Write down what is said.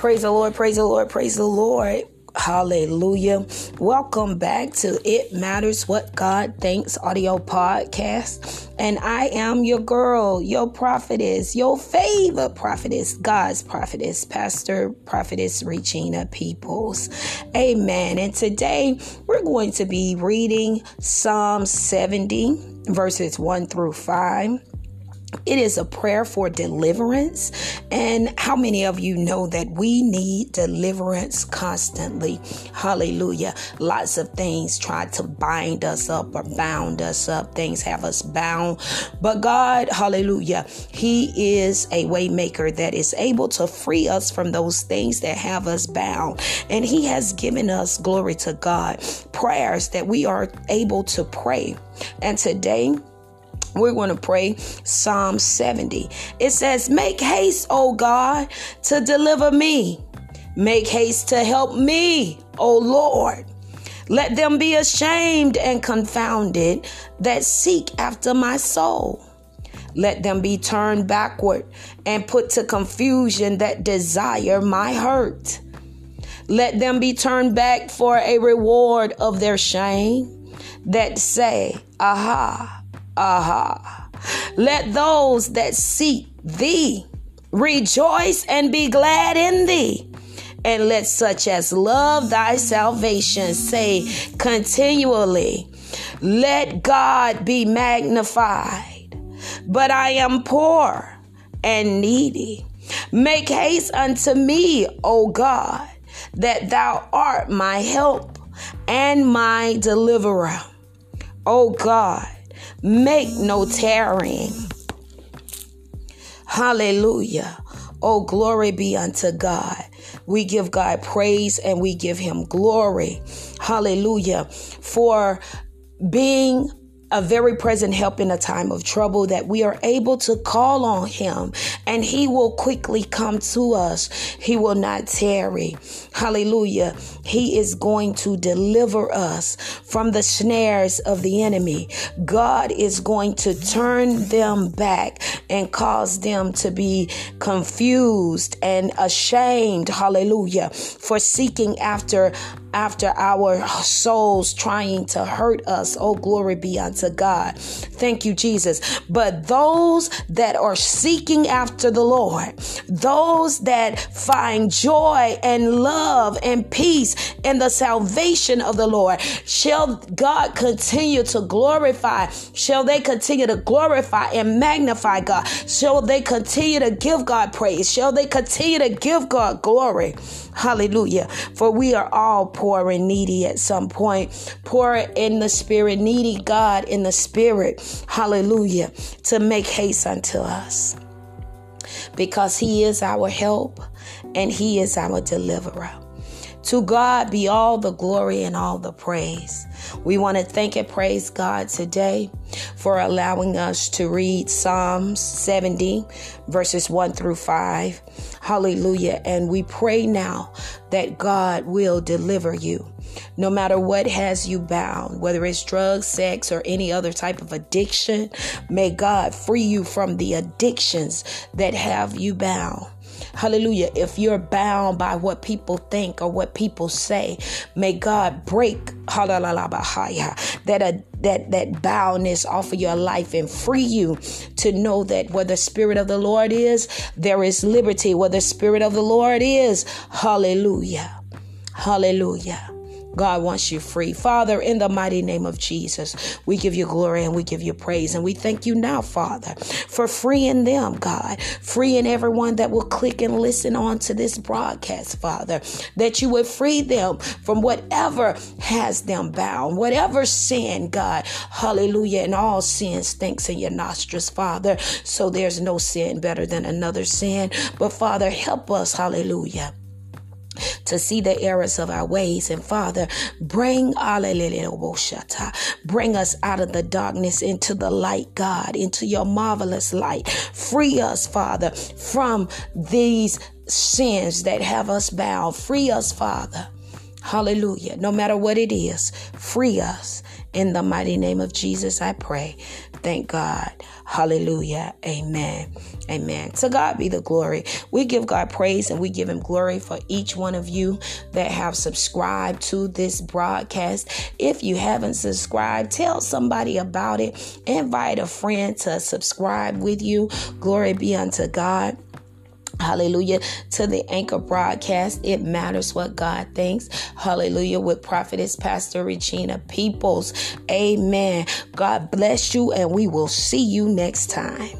Praise the Lord, praise the Lord, praise the Lord. Hallelujah. Welcome back to It Matters What God Thinks audio podcast. And I am your girl, your prophetess, your favorite prophetess, God's prophetess, Pastor Prophetess Regina Peoples. Amen. And today we're going to be reading Psalm 70, verses 1 through 5. It is a prayer for deliverance. And how many of you know that we need deliverance constantly? Hallelujah. Lots of things try to bind us up or bound us up. Things have us bound. But God, hallelujah, He is a waymaker that is able to free us from those things that have us bound. And He has given us, glory to God, prayers that we are able to pray. And today, we're going to pray Psalm 70. It says, Make haste, O God, to deliver me. Make haste to help me, O Lord. Let them be ashamed and confounded that seek after my soul. Let them be turned backward and put to confusion that desire my hurt. Let them be turned back for a reward of their shame that say, Aha Aha. Let those that seek thee rejoice and be glad in thee. And let such as love thy salvation say continually, Let God be magnified. But I am poor and needy. Make haste unto me, O God, that thou art my help and my deliverer. O God, Make no tarrying. Hallelujah. Oh, glory be unto God. We give God praise and we give him glory. Hallelujah. For being a very present help in a time of trouble that we are able to call on him and he will quickly come to us. He will not tarry. Hallelujah. He is going to deliver us from the snares of the enemy. God is going to turn them back and cause them to be confused and ashamed. Hallelujah. For seeking after after our souls trying to hurt us. Oh, glory be unto God. Thank you, Jesus. But those that are seeking after the Lord, those that find joy and love and peace in the salvation of the Lord, shall God continue to glorify? Shall they continue to glorify and magnify God? Shall they continue to give God praise? Shall they continue to give God glory? Hallelujah. For we are all poor and needy at some point. Poor in the spirit, needy God in the spirit. Hallelujah. To make haste unto us. Because he is our help and he is our deliverer. To God be all the glory and all the praise. We want to thank and praise God today for allowing us to read Psalms 70, verses 1 through 5. Hallelujah. And we pray now that God will deliver you. No matter what has you bound, whether it's drugs, sex, or any other type of addiction, may God free you from the addictions that have you bound. Hallelujah. If you're bound by what people think or what people say, may God break that uh, that that boundness off of your life and free you to know that where the spirit of the Lord is, there is liberty. Where the spirit of the Lord is, hallelujah. Hallelujah. God wants you free. Father, in the mighty name of Jesus, we give you glory and we give you praise. And we thank you now, Father, for freeing them, God, freeing everyone that will click and listen on to this broadcast, Father, that you would free them from whatever has them bound, whatever sin, God. Hallelujah. And all sin stinks in your nostrils, Father. So there's no sin better than another sin. But Father, help us, hallelujah to see the errors of our ways. And Father, bring bring us out of the darkness into the light, God, into your marvelous light. Free us, Father, from these sins that have us bound. Free us, Father. Hallelujah. No matter what it is, free us In the mighty name of Jesus, I pray. Thank God. Hallelujah. Amen. Amen. To God be the glory. We give God praise and we give Him glory for each one of you that have subscribed to this broadcast. If you haven't subscribed, tell somebody about it. Invite a friend to subscribe with you. Glory be unto God. Hallelujah to the anchor broadcast. It matters what God thinks. Hallelujah with prophetess Pastor Regina Peoples. Amen. God bless you, and we will see you next time.